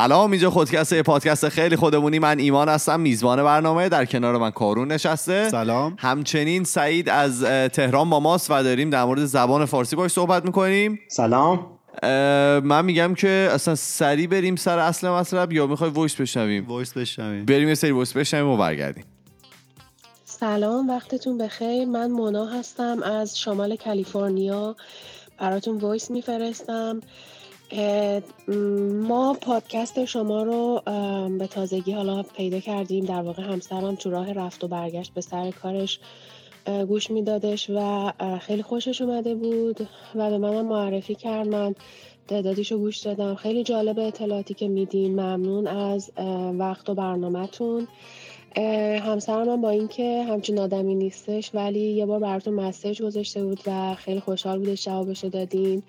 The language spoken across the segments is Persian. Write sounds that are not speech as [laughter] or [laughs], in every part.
سلام اینجا خودکسته پادکست خیلی خودمونی. من ایمان هستم میزبان برنامه. در کنار من کارون نشسته. سلام. همچنین سعید از تهران با ماست و داریم در مورد زبان فارسی باش صحبت می‌کنیم. سلام. من میگم که اصلا سریع بریم سر اصل مطلب یا می‌خوای voice بشنویم؟ voice بشنویم. بریم یه سری voice بشنویم و برگردیم. سلام وقتتون بخیر. من مونا هستم از شمال کالیفرنیا. براتون وایس میفرستم. ما پادکست شما رو به تازگی حالا پیدا کردیم. در واقع همسرم تو راه رفت و برگشت به سر کارش گوش میدادش و خیلی خوشش اومده بود و به منم معرفی کرد. من تعدادیشو گوش دادم. خیلی جالب اطلاعاتی که میدین. ممنون از وقت و برنامهتون. همسرم من با اینکه همچین آدمی نیستش ولی یه بار براتون مسیج گذاشته بود و خیلی خوشحال بودش جوابشو دادین.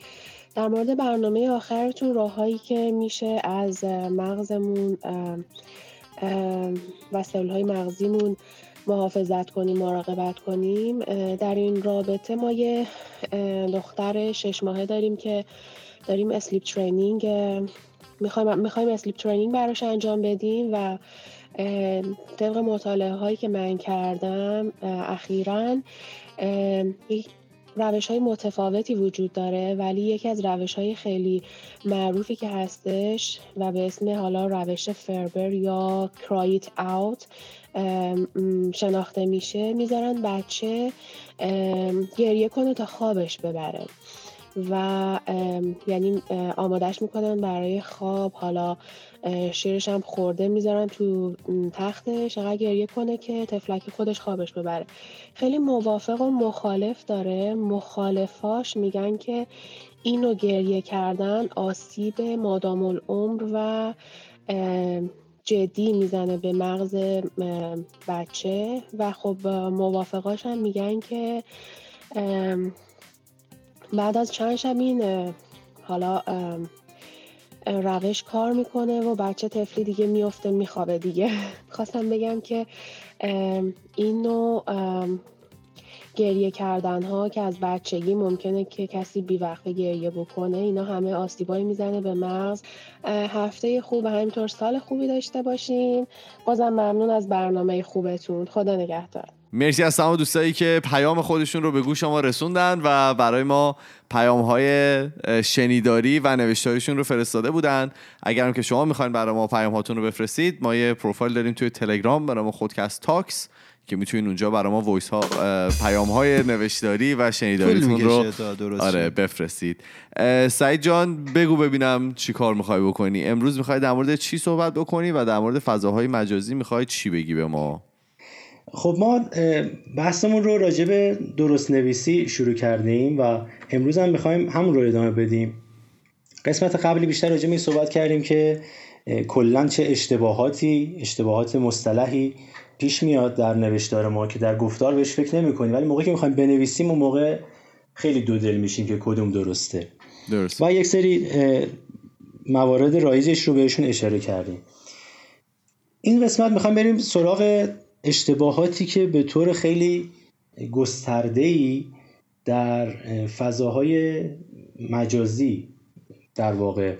در مورد برنامه آخرتون راههایی که میشه از مغزمون و های مغزیمون محافظت کنیم مراقبت کنیم. در این رابطه ما یه دختر شش ماهه داریم که داریم sleep training می‌خوایم می‌خوایم sleep training براش انجام بدیم و طبق مطالعه هایی که من کردم اخیرا روش های متفاوتی وجود داره ولی یکی از روش های خیلی معروفی که هستش و به اسم حالا روش فربر یا کرایت اوت شناخته میشه. می‌ذارن بچه گریه کنه تا خوابش ببره. و یعنی آمادش می‌کنن برای خواب. حالا شیرش هم خورده می‌ذارن تو تختش. اگر گریه کنه که تفلک خودش خوابش ببره. خیلی موافق و مخالف داره. مخالفاش میگن که اینو گریه کردن آسیب مادام العمر و جدی می‌زنه به مغز بچه. و خب موافقاش هم میگن که بعد از چند شب این حالا روش کار می‌کنه و بچه تفلی دیگه میفته میخوابه دیگه. [laughs] خواستم بگم که این نوع گریه کردن ها که از بچگی ممکنه که کسی وقت گریه بکنه اینا همه آسیبایی می‌زنه به مغز. هفته خوب و همینطور سال خوبی داشته باشین. بازم ممنون از برنامه خوبتون. خدا نگهدار. مرسی از تمام دوستایی که پیام خودشون رو به گوش ما رسوندن و برای ما پیام های شنیداری و نوشتاریشون رو فرستاده بودن. اگرم که شما می‌خواین برای ما پیام هاتون رو بفرستید ما یه پروفایل داریم توی تلگرام برای ما خودکست تاکس. که می‌تونین اونجا برای ما وایس ها پیام های نوشتاری و شنیداریتون رو آره بفرستید. سعید جان بگو ببینم چی کار می‌خوای بکنی. امروز می‌خوای در مورد چی صحبت بکنی و در مورد فضاهای مجازی می‌خوای چی بگی به ما؟ خب ما بحثمون رو راجع به درست نویسی شروع کردیم و امروز هم می‌خوایم همون رو ادامه بدیم. قسمت قبلی بیشتر راجع به صحبت کردیم که کلا چه اشتباهاتی اشتباهات مصطلحی پیش میاد در نوشتار ما که در گفتار بهش فکر نمی کنیم ولی موقعی که می‌خوایم بنویسیم اون موقع خیلی دو دل میشیم که کدوم درسته. درست. و یک سری موارد رایجش رو بهشون اشاره کردیم. این قسمت می‌خوایم بریم سراغ اشتباهاتی که به طور خیلی گسترده ای در فضاهای مجازی در واقع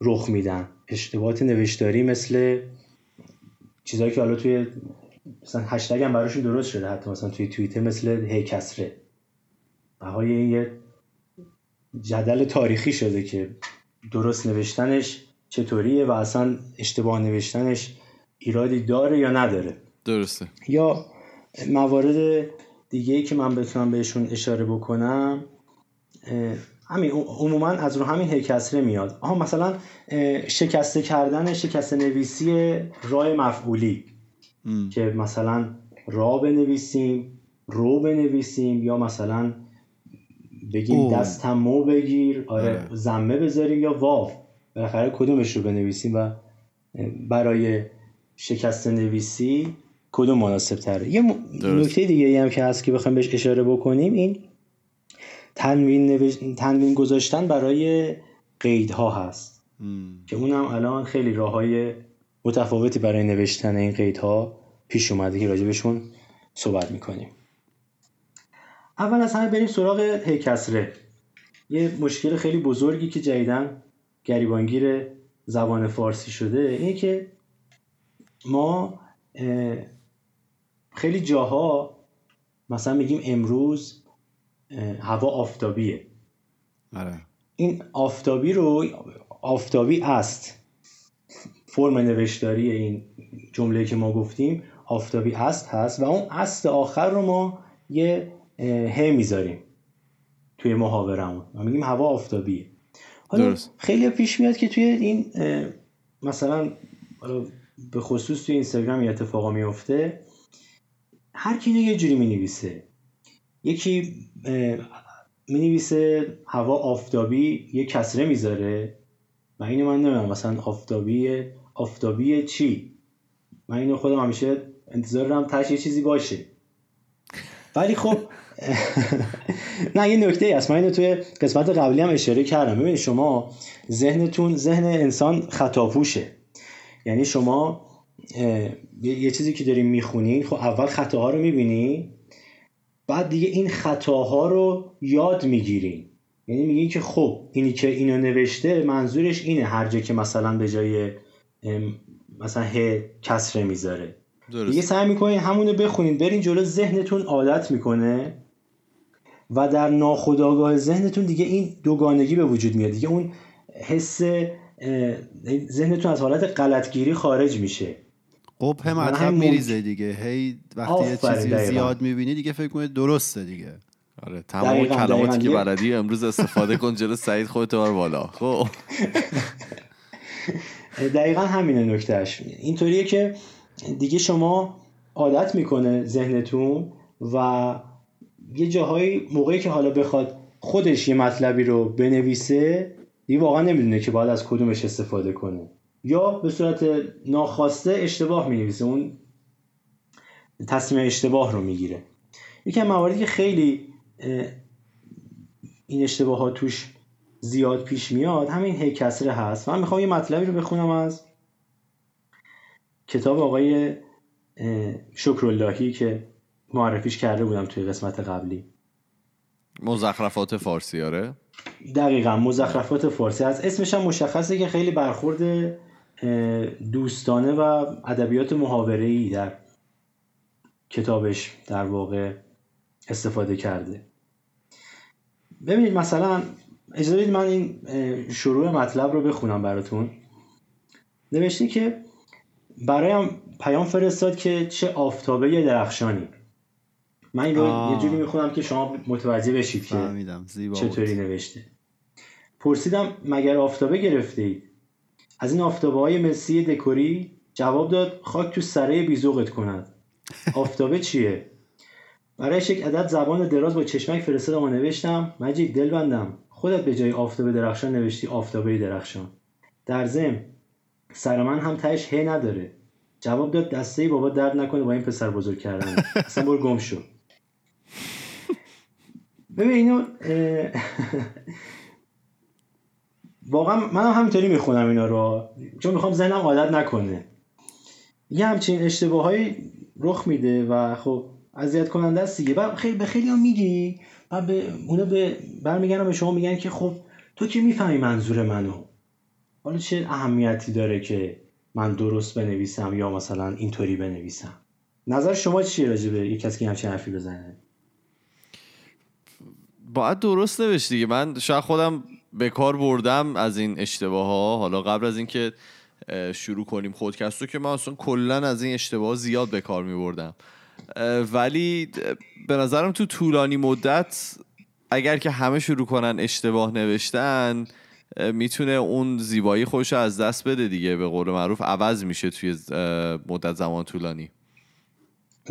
رخ میدن. اشتباهات نوشتاری مثل چیزهایی که حالا توی مثلا هشتگ هم براشون درست شده حتی مثلا توی توییتر مثل هی کسره. بهای این یه جدل تاریخی شده که درست نوشتنش چطوریه و اصلا اشتباه نوشتنش ایرادی داره یا نداره. درسته. یا موارد دیگه ای که من بتونم بهشون اشاره بکنم همین عموما از رو همین هیکسره میاد. آها مثلا شکسته کردن شکسته نویسی رای مفعولی. که مثلا را بنویسیم رو بنویسیم یا مثلا بگیم دستمو بگیر آره, آره. زمه بذاریم یا واو. بالاخره کدومش رو بنویسیم و برای شکست نویسی کدوم مناسب تره یه نکته دیگه هم که هست که بخوام بهش اشاره بکنیم این تنوین, تنوین گذاشتن برای قیدها هست. که اونم الان خیلی راه های متفاوتی برای نوشتن این قیدها پیش اومده که راجبشون صحبت می‌کنیم. اول از همه بریم سراغ هیکسره یه مشکل خیلی بزرگی که جدیدن گریبانگیر زبان فارسی شده اینه که ما خیلی جاها مثلا میگیم امروز هوا آفتابیه. آره. این آفتابی رو آفتابی است. فرم نوشتاری این جمله که ما گفتیم آفتابی است هست و اون است آخر رو ما یه ه می‌ذاریم توی محاورمون و میگیم هوا آفتابیه. حالا خیلی پیش میاد که توی این مثلا به خصوص توی اینستاگرام یه اتفاقا میفته هر کی یه جوری می‌نویسه یکی می‌نویسه هوا آفتابی یه کسره می‌ذاره. و اینو من نمی‌دونم. مثلا آفتابی آفتابی چی؟ من اینو خودم همیشه انتظار دارم تاش یه چیزی باشه. ولی خب [laughs] نه یه نکته هست. من اینو توی قسمت قبلی هم اشاره کردم. ببینید شما ذهنتون ذهن انسان خطاپوشه. یعنی شما یه چیزی که داریم می‌خونین خب اول خطاها رو می‌بینی بعد دیگه این خطاها رو یاد می‌گیرین یعنی میگی که خب اینی که اینو نوشته منظورش اینه هر جا که مثلا به جای مثلا ه کسره می‌ذاره. دیگه سعی می‌کنین همونو بخونین. برین جلو ذهنتون عادت می‌کنه و در ناخودآگاه ذهنتون دیگه این دوگانگی به وجود میاد. دیگه اون حس ذهنتون از حالت غلطگیری خارج میشه. قبه مطلب میریزه دیگه. هی وقتی یه چیزی زیاد می‌بینی دیگه فکر کنید درسته دیگه. آره تمام کلماتی که بلدی امروز استفاده کن جلو سعید خودت بار بالا. خب. [laughs] دقیقا همینه نکتهش اینطوریه که دیگه شما عادت می‌کنه ذهنتون و یه جاهایی موقعی که حالا بخواد خودش یه مطلبی رو بنویسه دیگه واقعا نمی‌دونه که باید از کدومش استفاده کنه. یا به صورت ناخواسته اشتباه می‌نویسه اون تصمیم اشتباه رو می‌گیره. یکی مواردی که خیلی این اشتباه توش زیاد پیش میاد همین هی کسره هست. من می‌خوام یه مطلبی رو بخونم از کتاب آقای شکراللهی که معرفیش کرده بودم توی قسمت قبلی. مزخرفات فارسی آره؟ دقیقا مزخرفات فارسی. از اسمش هم مشخصه که خیلی برخورد دوستانه و ادبیات محاوره‌ای در کتابش در واقع استفاده کرده. ببینید مثلا اجازه بدید من این شروع مطلب رو بخونم براتون. نوشته که برایم پیام فرستاد که چه آفتابه درخشانی. من این رو یه جوری می‌خونم که شما متوجه بشید که چطوری نوشته. پرسیدم مگر آفتابه گرفته اید از این آفتابه های مسی دکوری جواب داد خاک تو سره بیزوقت کند. آفتابه چیه؟ برایش یک عدد زبان دراز با چشمک فرستادم و نوشتم. مجید دل بندم. خودت به جای آفتابه درخشان نوشتی آفتابه درخشان. در ضمن سر من هم تهش هی نداره. جواب داد دسته بابا درد نکنه با این پسر بزرگ کردن. اصلا برو گم شو. [laughs] ببین اینو واقعا من هم همینطوری می‌خونم اینا رو. چون می‌خوام ذهنم عادت نکنه. یه همچین اشتباهایی رخ میده و خب اذیت کننده است دیگه. خیلی به خیلی هم میگی. و به اونا به برمیگردن به شما میگن که خب تو که می‌فهمی منظور منو. حالا چه اهمیتی داره که من درست بنویسم یا مثلا اینطوری بنویسم؟ نظر شما چیه راجع به یک کسی که همچین حرفی بزنه؟ باید درست نوشت دیگه. من شاید خودم به کار بردم از این اشتباه ها حالا قبل از اینکه شروع کنیم خودکستو که من اصلا کلا از این اشتباه زیاد به کار می بردم ولی به نظرم تو طولانی مدت اگر که همه شروع کنن اشتباه نوشتن می‌تونه اون زیبایی خوش از دست بده دیگه. به قول معروف عوض میشه توی مدت زمان طولانی.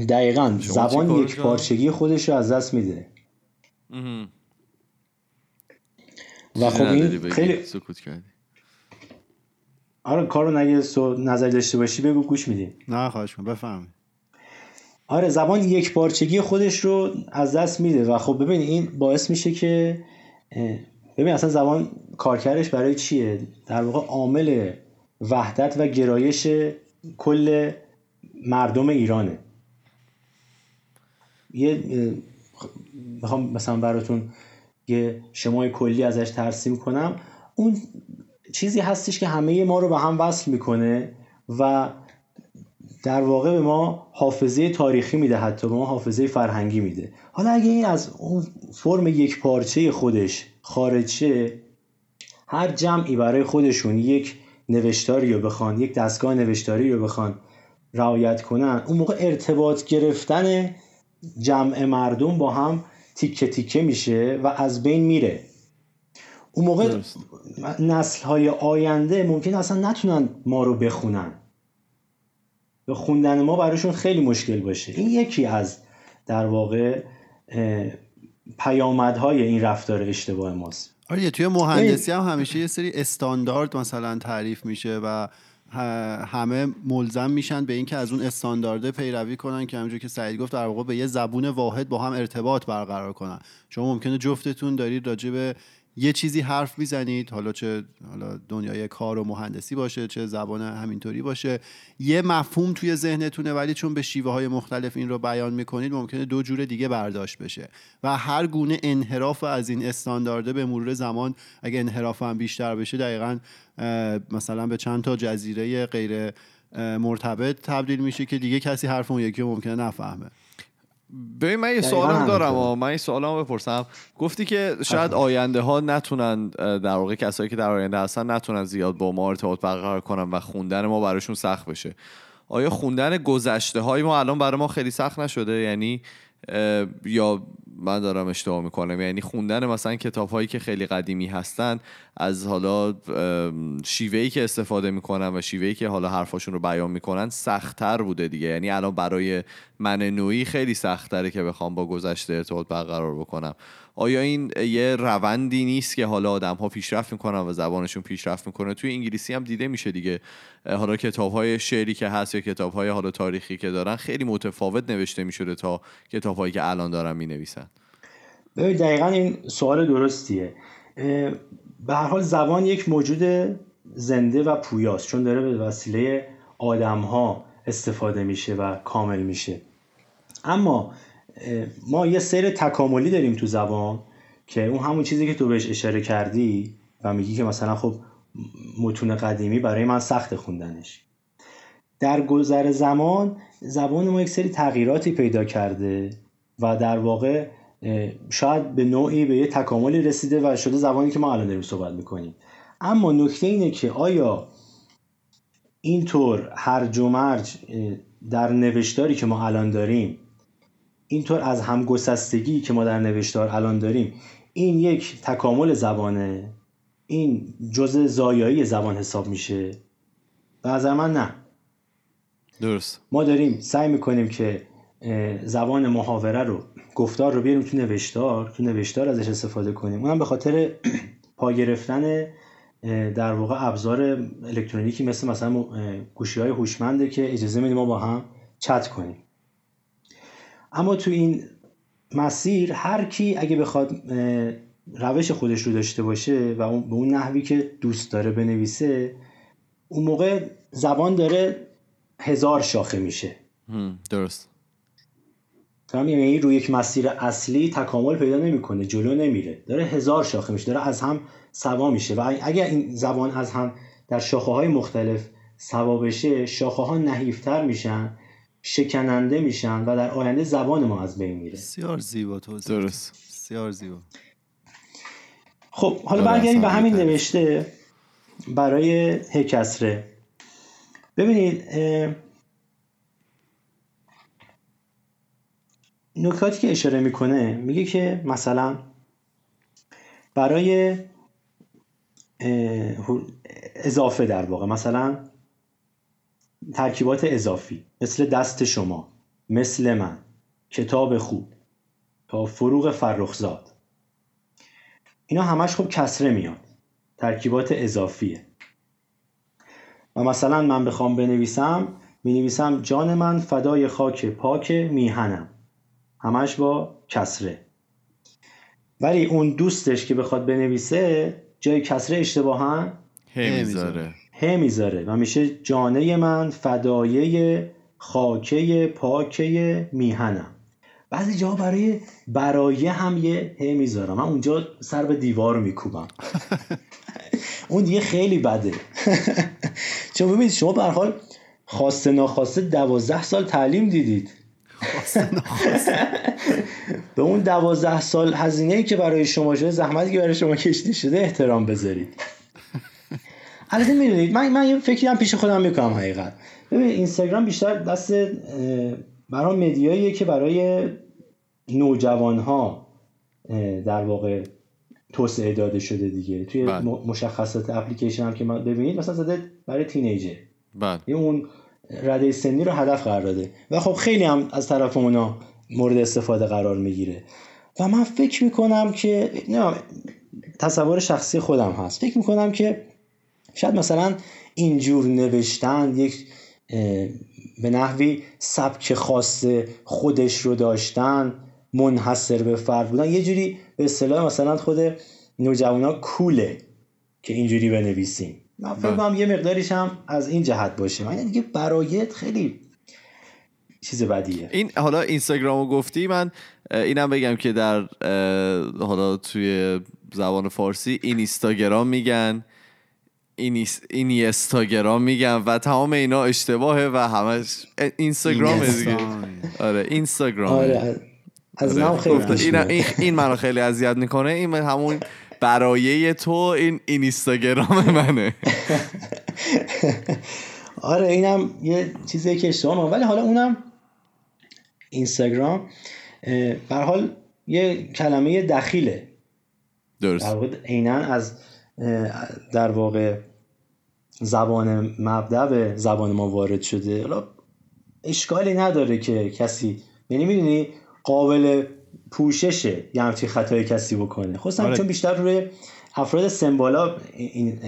دقیقا. زبان یک پارچگی خودش رو از دست میده. و خب این خیلی سکوت کردی. آره کارو نگه نظر داشته باشی بگو گوش میدیم نه خواهش کن بفهم آره زبان یک پارچگی خودش رو از دست میده و خب ببین این باعث میشه که ببین اصلا زبان کارکردش برای چیه؟ در واقع عامل وحدت و گرایش کل مردم ایرانه. یه می‌خوام مثلا براتون یه شمای کلی ازش ترسیم کنم. اون چیزی هستش که همه ما رو به هم وصل می‌کنه و در واقع به ما حافظه تاریخی میده حتی به ما حافظه فرهنگی میده. حالا اگه این از اون فرم یک پارچه خودش خارج هر جمعی برای خودشون یک نوشتاری رو بخوان یک دستگاه نوشتاری رو بخوان رعایت کنن اون موقع ارتباط گرفتن جمع مردم با هم تیکه تیکه میشه و از بین میره. اون موقع نسل های آینده ممکن اصلا نتونن ما رو بخونن. به خوندن ما براشون خیلی مشکل باشه. این یکی از در واقع پیامدهای این رفتار اشتباه ماست. آره توی مهندسی هم همیشه یه سری استاندارد مثلا تعریف میشه و همه ملزم میشن به اینکه از اون استاندارده پیروی کنن که همونجور که سعید گفت در واقع به یه زبون واحد با هم ارتباط برقرار کنن. شما ممکنه جفتتون دارید راجع به یه چیزی حرف می‌زنید حالا چه حالا دنیای کار و مهندسی باشه چه زبان همینطوری باشه یه مفهوم توی ذهنتونه ولی چون به شیوه های مختلف این رو بیان می‌کنید ممکنه دو جور دیگه برداشت بشه و هر گونه انحراف از این استاندارده به مرور زمان اگه انحراف هم بیشتر بشه دقیقا مثلا به چند تا جزیره غیر مرتبط تبدیل میشه که دیگه کسی حرف اون یکی ممکنه نفهمه. ببین من یه سوالم دارم و من یه سوالم بپرسم. گفتی که شاید آینده ها نتونن در واقع کسایی که در آینده هستن نتونن زیاد با ما ارتباط برقرار کنن و خوندن ما براشون سخت بشه. آیا خوندن گذشته های ما الان برای ما خیلی سخت نشده؟ یعنی یا من دارم اشتباه می‌کنم. یعنی خوندن مثلا کتاب هایی که خیلی قدیمی هستن از حالا شیوهی که استفاده می‌کنن و شیوهی که حالا حرفاشون رو بیان می‌کنن سختتر بوده دیگه. یعنی الان برای من نوعی خیلی سختتره که بخوام با گذشته ارتباط برقرار بکنم. آیا این یه روندی نیست که حالا آدم ها پیشرفت می‌کنن و زبانشون پیشرفت می‌کنه؟ توی انگلیسی هم دیده میشه دیگه. حالا کتاب های شعری که هست یا کتاب های حالا تاریخی که دارن خیلی متفاوت نوشته می‌شده تا کتاب هایی که الان دارن می‌نویسن. دقیقا این سوال درستیه. به هر حال زبان یک موجود زنده و پویاست. چون داره به وسیله آدم ها استفاده میشه و کامل میشه. اما ما یه سیر تکاملی داریم تو زبان که اون همون چیزی که تو بهش اشاره کردی و میگی که مثلا خب متون قدیمی برای من سخت خوندنش. در گذر زمان زبان ما یک سری تغییراتی پیدا کرده و در واقع شاید به نوعی به یه تکاملی رسیده و شده زبانی که ما الان داریم صحبت می‌کنیم. اما نکته اینه که آیا اینطور هر و در نوشتاری که ما الان داریم اینطور از همگسستگی که ما در نوشتار الان داریم این یک تکامل زبانه. این جزء زایایی زبان حساب میشه. به نظر من نه. درست. ما داریم سعی می‌کنیم که زبان محاوره رو گفتار رو بیاریم تو نوشتار تو نوشتار ازش استفاده کنیم. اونم به خاطر [clears throat] پا گرفتن در واقع ابزار الکترونیکی مثل مثلا گوشی های هوشمنده که اجازه میدیم ما با هم چت کنیم. اما تو این مسیر هر کی اگه بخواد روش خودش رو داشته باشه و به اون نحوی که دوست داره بنویسه اون موقع زبان داره هزار شاخه میشه. درست. یعنی روی یک مسیر اصلی تکامل پیدا نمی‌کنه جلو نمیره. داره هزار شاخه میشه داره از هم سوا میشه. و اگر این زبان از هم در شاخه های مختلف سوا بشه شاخه ها نحیفتر میشن. شکننده میشن و در آینده زبان ما از بین میره. بسیار زیبا تو درست. بسیار زیبا. خب حالا برگردیم به همین نوشته برای هکسره ببینید نکاتی که اشاره می‌کنه میگه که مثلا برای اضافه در واقع مثلا ترکیبات اضافی. مثل دست شما مثل من. کتاب خوب. تا فروغ فرخزاد. اینا همش خوب کسره میاد. ترکیبات اضافیه. و مثلا من بخوام بنویسم می نویسم جان من فدای خاک پاک میهنم. همش با کسره. ولی اون دوستش که بخواد بنویسه جای کسره اشتباها هی می‌ذاره. ه می‌ذاره و میشه جانه من فدایه خاکه پاکه میهنم. بعضی جا برای برایه هم یه ه می‌ذارم. من اونجا سر به دیوار میکوبم. [laughs] اون دیگه خیلی بده. چون ببینید شما به حال خواسته ناخواسته دوازده سال تعلیم دیدید. [laughs] به اون دوازده سال هزینه ای که برای شما شده زحمتی که برای شما کشیده شده احترام بذارید. البته می‌دونید من من یه فکری هم پیش خودم می‌کنم حقیقت ببین اینستاگرام بیشتر دست برای مدیاییه که برای نوجوان ها در واقع توسعه داده شده دیگه. توی بله. مشخصات اپلیکیشن هم که ما ببینید مثلا زده برای تینیجر. بله. یه اون رده سنی رو هدف قرار داده. و خب خیلی هم از طرف اونا مورد استفاده قرار می‌گیره. و من فکر می‌کنم که نه تصور شخصی خودم هست. فکر می‌کنم که شاید مثلا اینجور نوشتن یک به نحوی سبک خاص خودش رو داشتن منحصر به فرد بودن. یه جوری به اصطلاح مثلا خود نوجوانا کوله که اینجوری بنویسیم. من فکر کنم یه مقداریش هم از این جهت باشه. من دیگه برایت خیلی چیز بدیه. این حالا اینستاگرامو گفتی من اینم بگم که در حالا توی زبان فارسی این اینستاگرام میگن. این اینستاگرام میگن و تمام اینا اشتباهه و همش اینستاگرام دیگه. آره اینستاگرام آره از آره. خیلی این, این منو خیلی اذیت می‌کنه. این همون برایه تو این اینستاگرام منه. [laughs] آره اینم یه چیزی که اشتباه ولی حالا اونم اینستاگرام بر حال یه کلمه دخیله. درست. عینا از در واقع زبان مبدع به زبان ما وارد شده. حالا اشکالی نداره که کسی یعنی می‌دونی قابل پوششه یه همچین خطای کسی بکنه. خصوصا آره. چون بیشتر روی افراد سمبالا این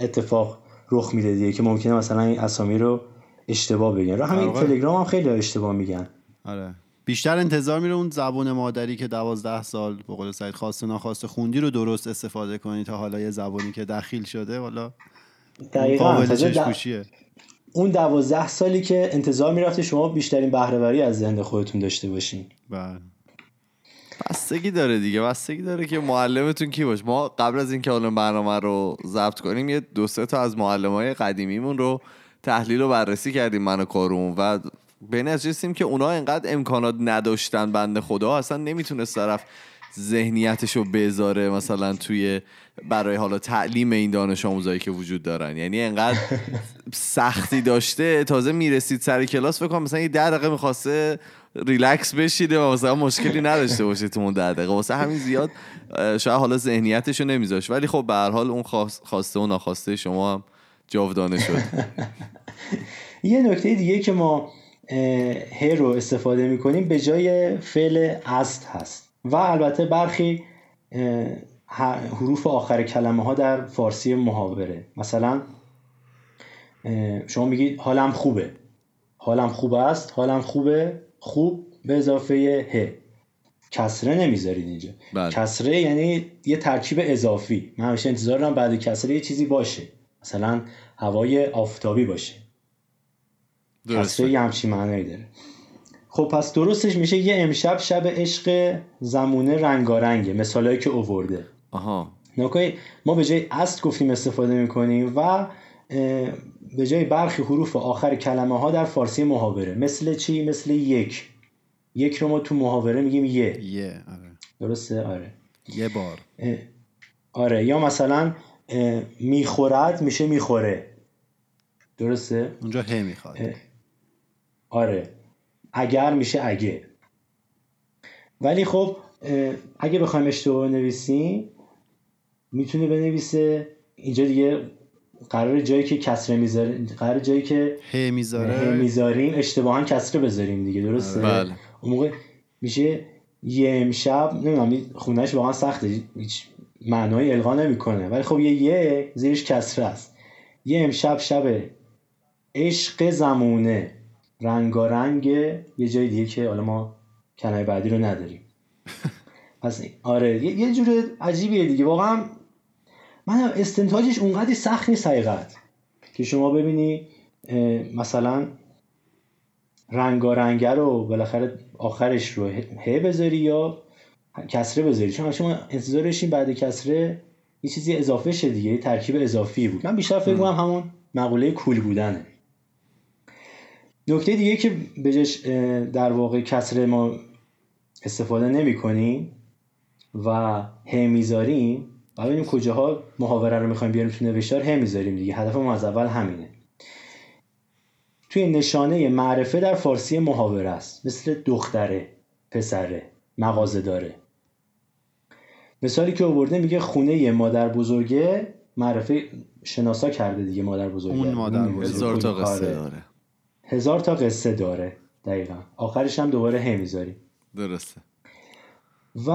اتفاق رخ میده دیگه که ممکنه مثلا این اسامی رو اشتباه بگن. رو همین تلگرام هم خیلی اشتباه میگن. آره. بیشتر انتظار میره اون زبون مادری که دوازده سال به قول سعید خواسته ناخواسته خوندی رو درست استفاده کنی تا حالا یه زبونی که دخیل شده حالا دقیقاً. اون دوازده سالی که انتظار می‌رفته شما بیشترین بهرهوری از ذهن خودتون داشته باشین. بله. بستگی داره دیگه بستگی داره که معلمتون کی باشه. ما قبل از اینکه حالا برنامه رو ضبط کنیم یه دو سه تا از معلم های قدیمیمون رو تحلیل و بررسی کردیم من و کارون و به نتیجه که اونا انقدر امکانات نداشتن بنده خدا اصلا نمی‌تونست طرف ذهنیتش رو بذاره مثلا توی برای حالا تعلیم این دانش آموزایی که وجود دارن. یعنی انقدر سختی داشته تازه می‌رسید سر کلاس فکر کنم مثلا یه ده دقیقه می‌خواسته ریلکس بشیده و مثلا مشکلی نداشته باشه تو اون ده دقیقه. واسه همین زیاد شاید حالا ذهنیتش رو نمیذاش ولی خب به هر حال اون خواسته و ناخواسته شما هم جاودانه شد. [laughs] یه نکته دیگه که ما هر رو استفاده می‌کنیم به جای فعل است هست. و البته برخی حروف آخر کلمه ها در فارسی محاوره. مثلا شما میگید حالم خوبه. حالم خوب است حالم خوبه خوب به اضافه ه. کسره نمی‌ذارید اینجا. بله. کسره یعنی یه ترکیب اضافی. من همیشه انتظار دارم بعد کسره یه چیزی باشه. مثلا هوای آفتابی باشه. کسره یه همچین معنی داره. خب پس درستش میشه یه امشب شب عشق زمونه رنگارنگه مثالایی که اوورده. آها. ما به جای است گفتیم استفاده می‌کنیم و به جای برخی حروف آخر کلمه ها در فارسی محاوره. مثل چی؟ مثل یک. یک رو ما تو محاوره میگیم یه. یه آره. درسته؟ آره. یه بار. آره. یا مثلا می‌خورد میشه می‌خوره. درسته؟ اونجا هه می‌خواد. آره. اگر میشه اگه. ولی خب اگه بخوایم اشتباه نویسیم می‌تونه بنویسه. اینجا دیگه قرار جایی که کسره می‌ذاریم قرار جایی که ه می‌ذاره. می‌ذاریم اشتباها کسره بذاریم دیگه درسته؟ بله. اون موقع میشه یه امشب نمی‌دونم خونش واقعا سخته هیچ معنای القا نمی‌کنه. ولی خب یه یه زیرش کسره است. یه امشب شب عشق زمونه. رنگارنگ یه جای دیگه که حالا ما کنای بعدی رو نداریم. [laughs] پس آره یه جور عجیبیه دیگه. واقعا من استنتاجش اونقدر سخت نیست حقیقت که شما ببینی مثلا رنگارنگه رو بالاخره آخرش رو ه بذاری یا کسره بذاری. چون شما انتظارشین بعد کسره یه چیزی اضافه شه دیگه ترکیب اضافی بود. من بیشتر فکر کنم همون مقوله کول بودنه. نکته دیگه که بجش در واقع کسر ما استفاده نمی کنیم و ه می‌ذاریم و ببینیم کجاها محاوره رو می‌خوایم بیاریم تو نوشتار ه می‌ذاریم دیگه. هدف ما از اول همینه. توی نشانه معرفه در فارسی محاوره است. مثل دختره پسره مغازه داره مثالی که آورده میگه خونه مادر بزرگه معرفه شناسا کرده دیگه مادر بزرگه. اون مادر بزرگه. هزار تا قصه. داره. هزار تا قصه داره دقیقا. آخرش هم دوباره ه می‌ذاریم. درسته. و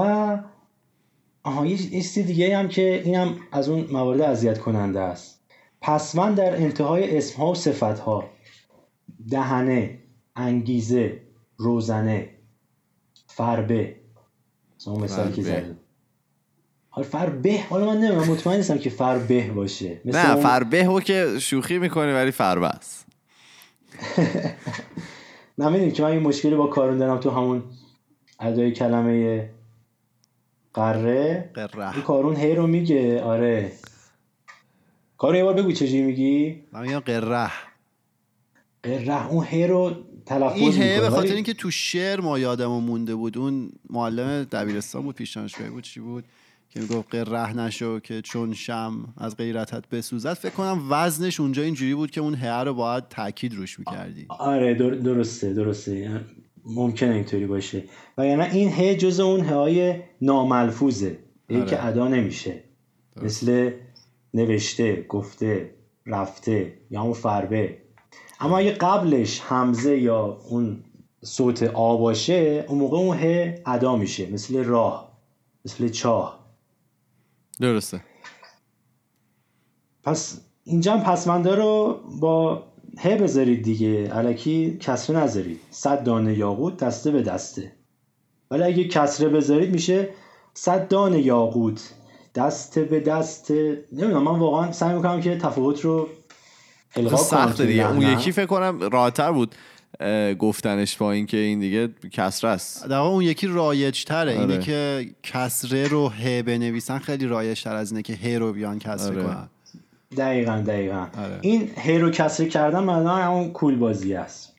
آها یه چیز دیگه هم که اینم از اون موارد اذیت کننده است. پسوند در انتهای اسمها و صفتها دهنه انگیزه روزنه فربه. مثلا اون مثالی که. زدیم. حالا فربه. حالا من نمی‌دونم مطمئن نیستم که فربه باشه. مثل نه اون- فربه که شوخی می‌کنی ولی فربه است. [laughs] نه می‌دونی که من یه مشکلی با کارون دارم تو همون ادای کلمه قره. قره. این کارون هی رو میگه. آره. کارون یه بار بگو چجوری میگی. من میگم قره. قره. اون هی رو تلفظ این هه به خاطر اینکه تو شعر ما یادمون مونده بود. اون معلم دبیرستان بود پیش دانشگاهی بود چی بود؟ که می‌گفت قره نشو که چون شم از غیرتت بسوزد. فکر کنم وزنش اونجا اینجوری بود که اون هه رو باید تاکید روش می‌کردی. آره در- درسته درسته. ممکنه اینطوری باشه. و یعنی این ه جز اون های ناملفوظه. هی آره. که ادا نمیشه. مثل نوشته گفته رفته یا اون فربه. اما اگه قبلش همزه یا اون صوت آ باشه اون موقع اون ه ادا میشه. مثل راه مثل چاه. درسته. پس اینجا هم پسمنده رو با ه بذارید دیگه. علکی کسره نذارید. صد دانه یاقوت دسته به دسته. ولی اگه کسره بذارید میشه صد دانه یاقوت دسته به دسته. نمی‌دونم من واقعا سعی می‌کنم که تفاوت رو القا کنم سخته توی دیگه. اون. یکی فکر کنم راحتتر بود. گفتنش با اینکه این دیگه کسره است. در واقع اون یکی رایج تره آره. اینه که کسره رو ه بنویسن خیلی رایج تر از اینه که ه رو بیان کسره آره. کنن. دقیقا دقیقا. آره. این ه رو کسره کردن معنا همون کول بازی است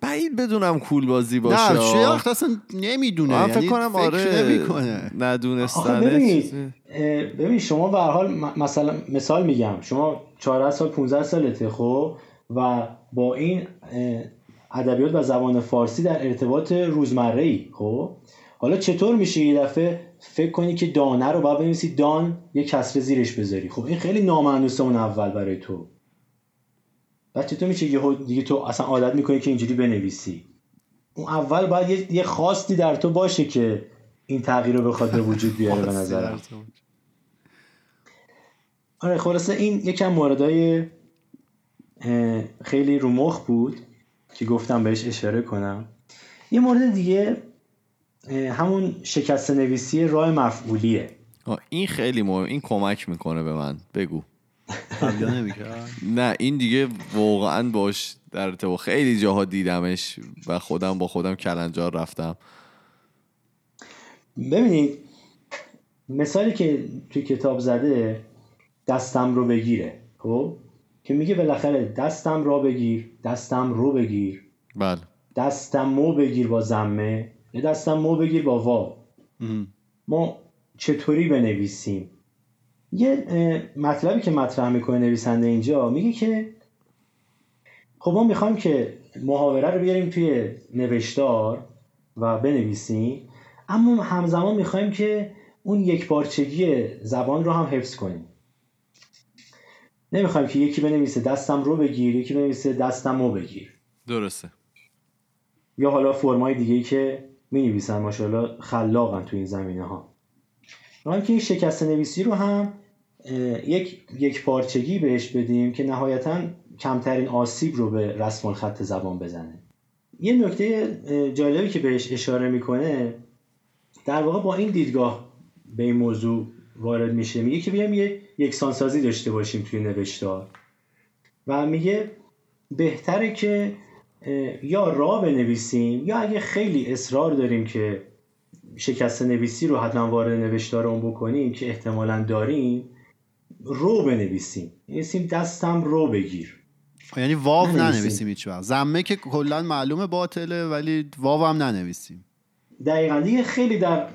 بعید بدونم کول بازی باشه. نه شیخ اصلا نمی‌دونه. من یعنی فکر کنم آره. نمی‌کنه. ندونستنه ببین شما به هر حال مثلا مثال میگم. شما 14 سال 15 سالته خب؟ و با این ادبیات و زبان فارسی در ارتباط روزمره ای خب؟ حالا چطور میشه یه دفعه فکر کنی که دانه رو باید بنویسی؟ دان یه کسره زیرش بذاری. خب این خیلی نامعنوسه اون اول برای تو. بعد چطور میشه یهو دیگه تو اصلا عادت می‌کنی که اینجوری بنویسی؟ اون اول باید یه, یه خواستی در تو باشه که این تغییر رو بخواد به وجود بیاره به نظرم. آره خلاصه این یکم موردهای خیلی رو مخ بود. که گفتم بهش اشاره کنم. یه مورد دیگه همون شکست نویسی راه مفعولیه. این خیلی مهم. این کمک می‌کنه به من. بگو. نه این دیگه واقعا باش در ارتباط. خیلی جاها دیدمش و خودم با خودم کلنجار رفتم. ببینید مثالی که توی کتاب زده دستم رو بگیره خب؟ که میگه بالاخره دستم را بگیر دستم رو بگیر. بله. دستم مو بگیر با زمه یا دستم مو بگیر با واو ما چطوری بنویسیم؟ یه مطلبی که مطرح می‌کنه نویسنده اینجا میگه که خب ما می‌خوایم که محاوره رو بیاریم توی نوشتار و بنویسیم اما همزمان می‌خوایم که اون یک پارچگی زبان رو هم حفظ کنیم. نمی‌خوایم که یکی بنویسه دستم رو بگیر یکی بنویسه دستم رو بگیر. درسته. یا حالا فرمای دیگه که می نویسن ماشاءالله خلاقن تو این زمینه ها که این شکست نویسی رو هم یک یک پارچگی بهش بدیم که نهایتا کمترین آسیب رو به رسم الخط زبان بزنه. یه نکته جالبی که بهش اشاره می‌کنه در واقع با این دیدگاه به این موضوع وارد میشه. میگه که بیایم یه یکسانسازی داشته باشیم توی نوشتار و میگه بهتره که یا را بنویسیم یا اگه خیلی اصرار داریم که شکست نویسی رو حتما وارد نوشتار اون بکنیم که احتمالا داریم رو بنویسیم. نویسیم دستم رو بگیر. یعنی واو ننویسیم. ننویسیم هیچ وقت زمه که کلا معلومه باطله ولی واو هم ننویسیم. دقیقا. دیگه خیلی در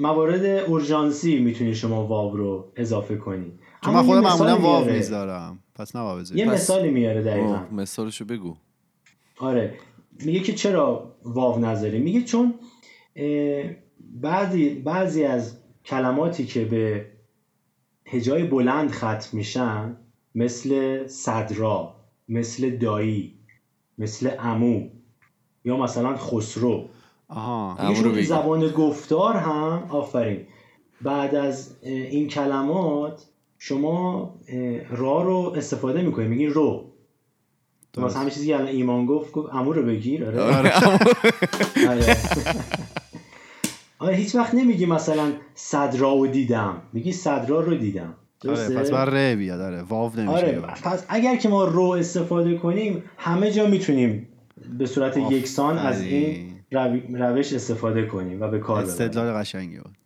موارد اورژانسی می‌تونی شما واو رو اضافه کنی. چون من یه خودم معمولا واو. می‌ذارم. پس نباید یه بذاریم مثالی میاره دقیقا. اوه، مثالشو بگو. آره. میگه که چرا واو نذاری؟ میگه چون بعضی بعضی از کلماتی که به هجای بلند ختم میشن مثل صدرا مثل دایی مثل امو یا مثلا خسرو آها. بگی. زبان گفتار هم. آفرین. بعد از این کلمات شما را رو استفاده می‌کنی. میگی رو. مثلا همین چیزی که الان ایمان گفت گفت امو رو بگیر. آره. آره. آره. [laughs] آره. هیچ وقت نمیگی مثلا صدرا رو دیدم. میگی صدرا رو دیدم. آره درسته؟ پس بر ره بیاد. آره واو نمیشه. آره. یه. پس اگر که ما رو استفاده کنیم همه جا می‌تونیم به صورت یکسان از این روش استفاده کنیم و به کار استدلال قشنگی بود.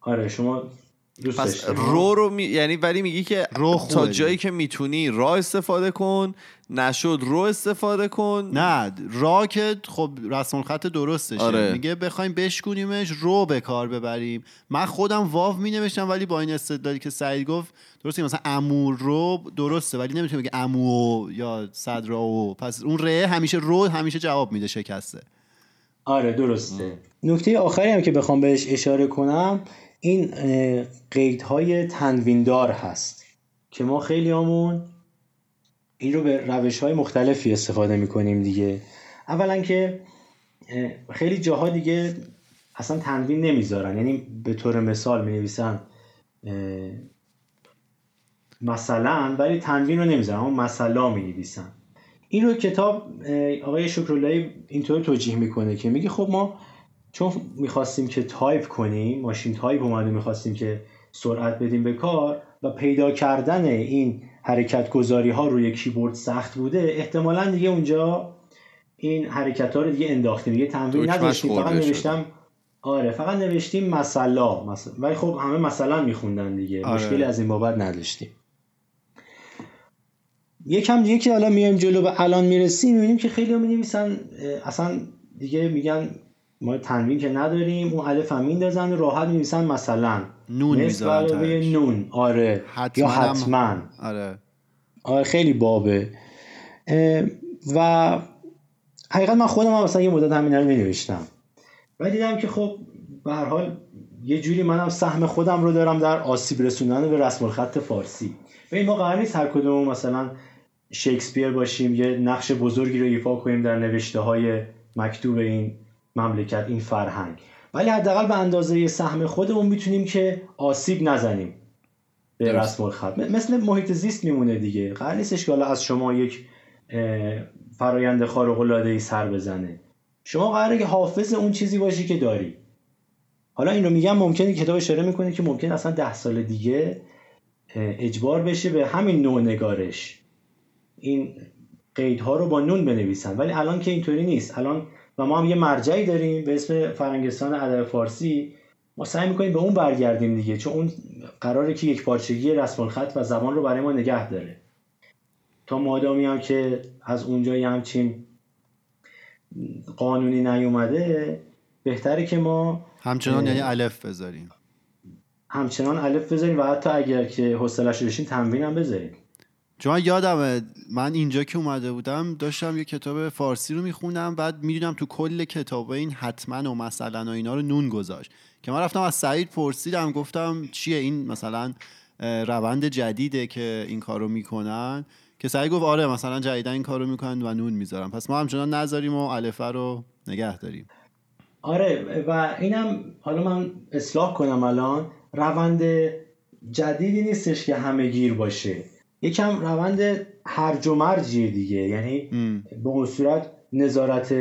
آره شما پس رو رو می... یعنی ولی میگی که رو تا. جایی که می‌تونی را استفاده کن نشد رو استفاده کن. نه را که خب رسم خط درستشه. آره. میگه بخوایم بشکونیمش رو به کار ببریم. من خودم واو می نوشتم ولی با این استدلالی که سعید گفت درسته مثلا امور رو درسته ولی نمی‌تونیم بگه امو یا صدرا و پس اون ره همیشه رو همیشه جواب میده شکسته. آره درسته. نکته آخری هم که بخوام بهش اشاره کنم این قیدهای تنویندار هست که ما خیلی همون این رو به روش های مختلفی استفاده می‌کنیم دیگه. اولا که خیلی جاها دیگه اصلا تنوین نمی‌ذارن. یعنی به طور مثال می نویسن مثلا ولی تنوین رو نمی‌ذارن اما مثلا می نویسن این رو کتاب آقای شکراللهی اینطور توجیه می‌کنه که میگه خب ما چون می‌خواستیم که تایپ کنیم ماشین تایپ اومده می‌خواستیم که سرعت بدیم به کار و پیدا کردن این حرکت گذاری ها روی کیبورد سخت بوده احتمالا دیگه اونجا این حرکت ها رو دیگه انداختیم دیگه تمرین نداشتیم فقط. نوشتم آره فقط نوشتیم مثلا مثلا ولی خب همه مثلا میخوندن دیگه آره. مشکلی از این بابت نداشتیم یکم دیگه که حالا میایم جلو به الان می‌رسیم می‌بینیم که خیلی می نویسن اصلا دیگه میگن ما تنوین که نداریم اون الف هم میندازن راحت می‌نویسن مثلا. نون می‌ذارن. نون. آره. حتما یا حتما. آره. آره خیلی بابه. و حقیقت من خودم هم مثلا یه مدت همینا رو مینوشتم. و دیدم که خب به هر حال یه جوری منم سهم خودم رو دارم در آسیب رسوندن به رسم الخط فارسی. و این ما قرار نیست هر کدوم مثلا شکسپیر باشیم یه نقش بزرگی رو ایفا کنیم در نوشته های مکتوب این مملکت این فرهنگ. ولی حداقل به اندازه سهم خودمون می‌تونیم که آسیب نزنیم به. رسم الخط مثل محیط زیست میمونه دیگه. قرار نیستش که حالا از شما یک فرایند خارق العاده ای سر بزنه. شما قراره که حافظ اون چیزی باشی که داری. حالا این رو میگم ممکنه کتاب اشاره می‌کنه که ممکن اصلا ده سال دیگه اجبار بشه به همین نوع نگارش. این قیدها رو با نون بنویسن. ولی الان که اینطوری نیست. الان و ما هم یه مرجعی داریم به اسم فرنگستان ادب فارسی. ما سعی می‌کنیم به اون برگردیم دیگه چون اون قراره که یک پارچگی رسم الخط و زبان رو برای ما نگه داره. تا مادامی هم که از اونجا یه همچین قانونی نیومده بهتره که ما همچنان. یعنی الف بذاریم. همچنان الف بذاریم و حتی اگر که حوصله‌اش رو داشتیم تنوین هم بذاریم. چون من یادمه من اینجا که اومده بودم داشتم یه کتاب فارسی رو میخوندم بعد می‌دونم تو کل کتاب این حتما و مثلا و اینا رو نون گذاشت. که من رفتم از سعید پرسیدم گفتم چیه این مثلا روند جدیده که این کار رو می‌کنن؟ که سعید گفت آره مثلا جدیدا این کار رو می‌کنن و نون می‌ذارن. پس ما همچنان نذاریم و الفه رو نگه داریم. آره و اینم حالا من اصلاح کنم الان روند جدیدی نیستش که همه گیر باشه. یکم روند هرج و مرجیه دیگه. یعنی. به اون صورت نظارت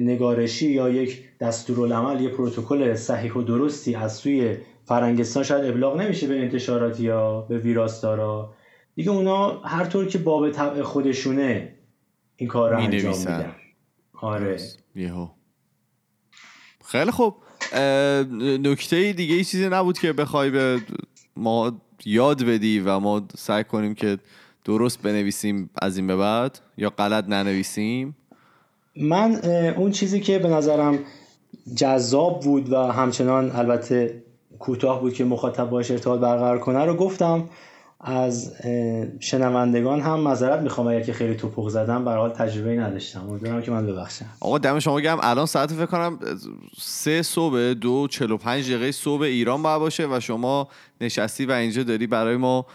نگارشی یا یک دستورالعمل یه پروتکل صحیح و درستی از سوی فرنگستان شاید ابلاغ نمیشه به انتشاراتی یا به ویراستارا. دیگه اونا هر طور که باب طبع خودشونه این کار رو انجام. میدن. آره. یهو. خیلی خوب. نکته دیگه ای چیزی نبود که بخوای به ما یاد بدی و ما سعی کنیم که درست بنویسیم از این به بعد یا غلط ننویسیم؟ من اون چیزی که به نظرم جذاب بود و همچنان البته کوتاه بود که مخاطب باش ارتباط برقرار کنه رو گفتم. از شنوندگان هم معذرت می‌خوام اگر که خیلی توپق زدم برای حال تجربه نداشتم. امیدوارم که من ببخشم. آقا دم شما گم الان ساعت فکر کنم سه صبح دو چلو پنج دقیقه صبح ایران باید باشه و شما نشستی و اینجا داری برای ما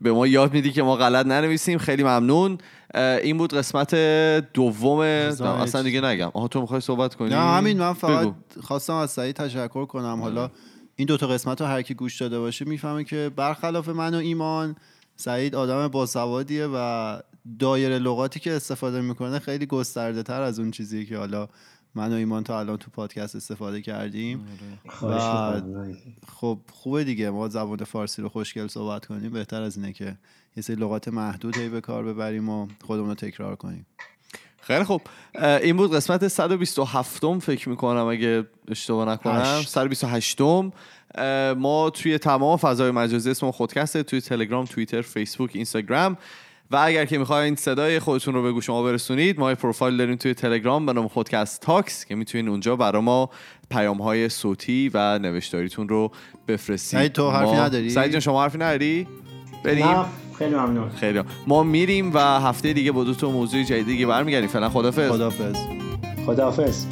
به ما یاد میدی که ما غلط ننویسیم. خیلی ممنون. این بود قسمت دوم. اصلا دیگه نگم. آها تو می‌خوای صحبت کنی؟ نه همین. من فقط خواستم از سعید تشکر کنم. حالا این دوتا قسمت رو هر کی گوش داده باشه می‌فهمه که برخلاف من و ایمان سعید آدم باسوادیه و دایره لغاتی که استفاده می‌کنه خیلی گسترده تر از اون چیزی که حالا من و ایمان تا الان تو پادکست استفاده کردیم. و خب خوبه دیگه. ما زبان فارسی رو خوشگل صحبت کنیم. بهتر از اینه که یه سری لغات محدود به کار ببریم و خودمون رو تکرار کنیم. خیلی خوب. این بود قسمت 127 م فکر می‌کنم اگه اشتباه نکنم. 128 م ما توی تمام فضای مجازی اسم خودکسته توی تلگرام توییتر فیسبوک اینستاگرام. و اگر که می‌خواین صدای خودتون رو به گوش ما برسونید ما پروفایل داریم توی تلگرام به نام خودکست تاکس که می‌تونید اونجا برای ما پیام های صوتی و نوشتاریتون رو بفرستید. سعید تو حرفی نداری؟ سعید جان شما حرفی نداری؟ بریم. خیلی ممنون. خیلی. ما میریم و هفته دیگه با دو تا موضوع جدیدی برمیگردیم. فعلا خدافظ خدافظ خدافظ